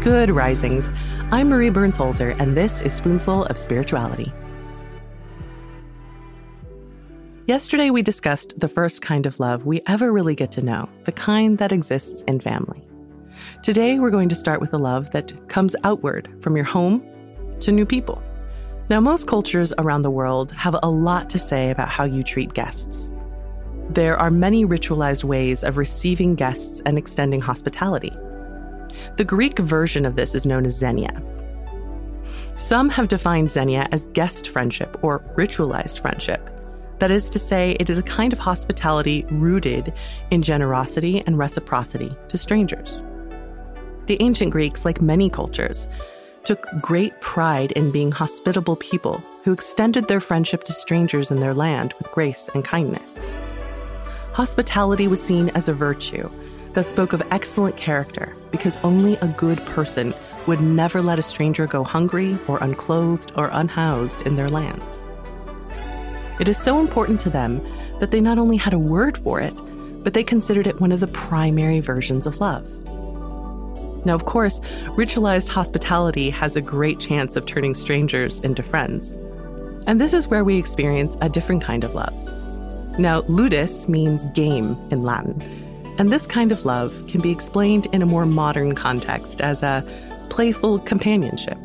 Good risings. I'm Marie Burns Holzer, and this is Spoonful of Spirituality. Yesterday, we discussed the first kind of love we ever really get to know, the kind that exists in family. Today, we're going to start with a love that comes outward from your home to new people. Now, most cultures around the world have a lot to say about how you treat guests. There are many ritualized ways of receiving guests and extending hospitality. The Greek version of this is known as xenia. Some have defined xenia as guest friendship or ritualized friendship. That is to say, it is a kind of hospitality rooted in generosity and reciprocity to strangers. The ancient Greeks, like many cultures, took great pride in being hospitable people who extended their friendship to strangers in their land with grace and kindness. Hospitality was seen as a virtue that spoke of excellent character because only a good person would never let a stranger go hungry or unclothed or unhoused in their lands. It is so important to them that they not only had a word for it, but they considered it one of the primary versions of love. Now, of course, ritualized hospitality has a great chance of turning strangers into friends. And this is where we experience a different kind of love. Now, ludus means game in Latin. And this kind of love can be explained in a more modern context as a playful companionship.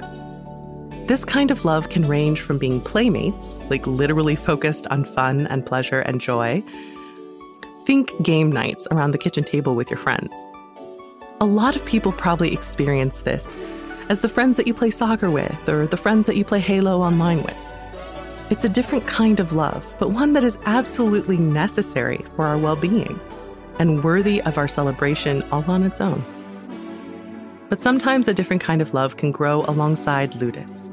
This kind of love can range from being playmates, like literally focused on fun and pleasure and joy. Think game nights around the kitchen table with your friends a lot of people probably experience this as the friends that you play soccer with or the friends that you play Halo online with. It's a different kind of love, but one that is absolutely necessary for our well being and worthy of our celebration all on its own. But sometimes a different kind of love can grow alongside ludus.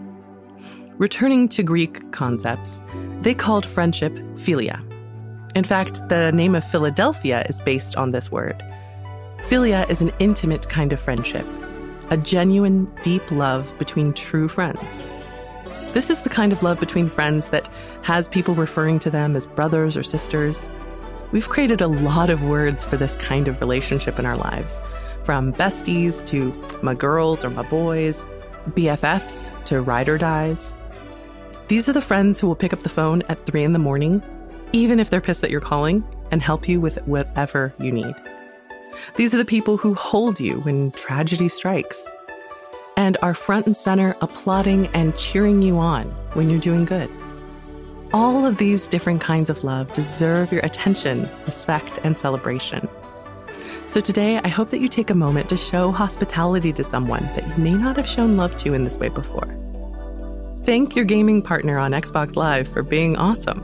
Returning to Greek concepts, they called friendship philia. In fact, the name of Philadelphia is based on this word. Philia is an intimate kind of friendship, a genuine, deep love between true friends. This is the kind of love between friends that has people referring to them as brothers or sisters. We've created a lot of words for this kind of relationship in our lives, from besties to my girls or my boys, BFFs to ride or dies. These are the friends who will pick up the phone at 3 in the morning, even if they're pissed that you're calling, and help you with whatever you need. These are the people who hold you when tragedy strikes and are front and center applauding and cheering you on when you're doing good. All of these different kinds of love deserve your attention, respect, and celebration. So today, I hope that you take a moment to show hospitality to someone that you may not have shown love to in this way before. Thank your gaming partner on Xbox Live for being awesome.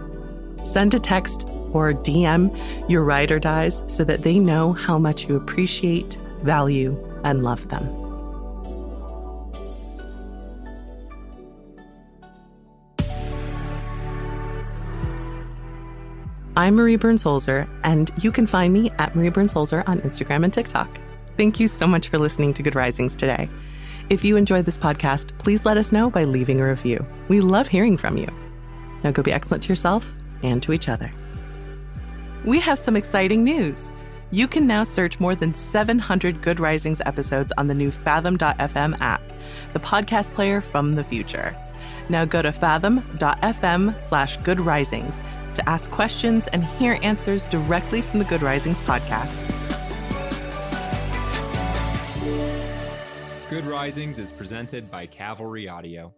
Send a text or DM your ride or dies so that they know how much you appreciate, value, and love them. I'm Marie Burns Holzer, and you can find me at Marie Burns Holzer on Instagram and TikTok. Thank you so much for listening to Good Risings today. If you enjoyed this podcast, please let us know by leaving a review. We love hearing from you. Now go be excellent to yourself and to each other we have some exciting news. You can now search more than 700 Good Risings episodes on the new Fathom.fm app, the podcast player from the future. Now go to fathom.fm slash good risings to ask questions and hear answers directly from the Good Risings podcast. Good Risings is presented by Cavalry Audio.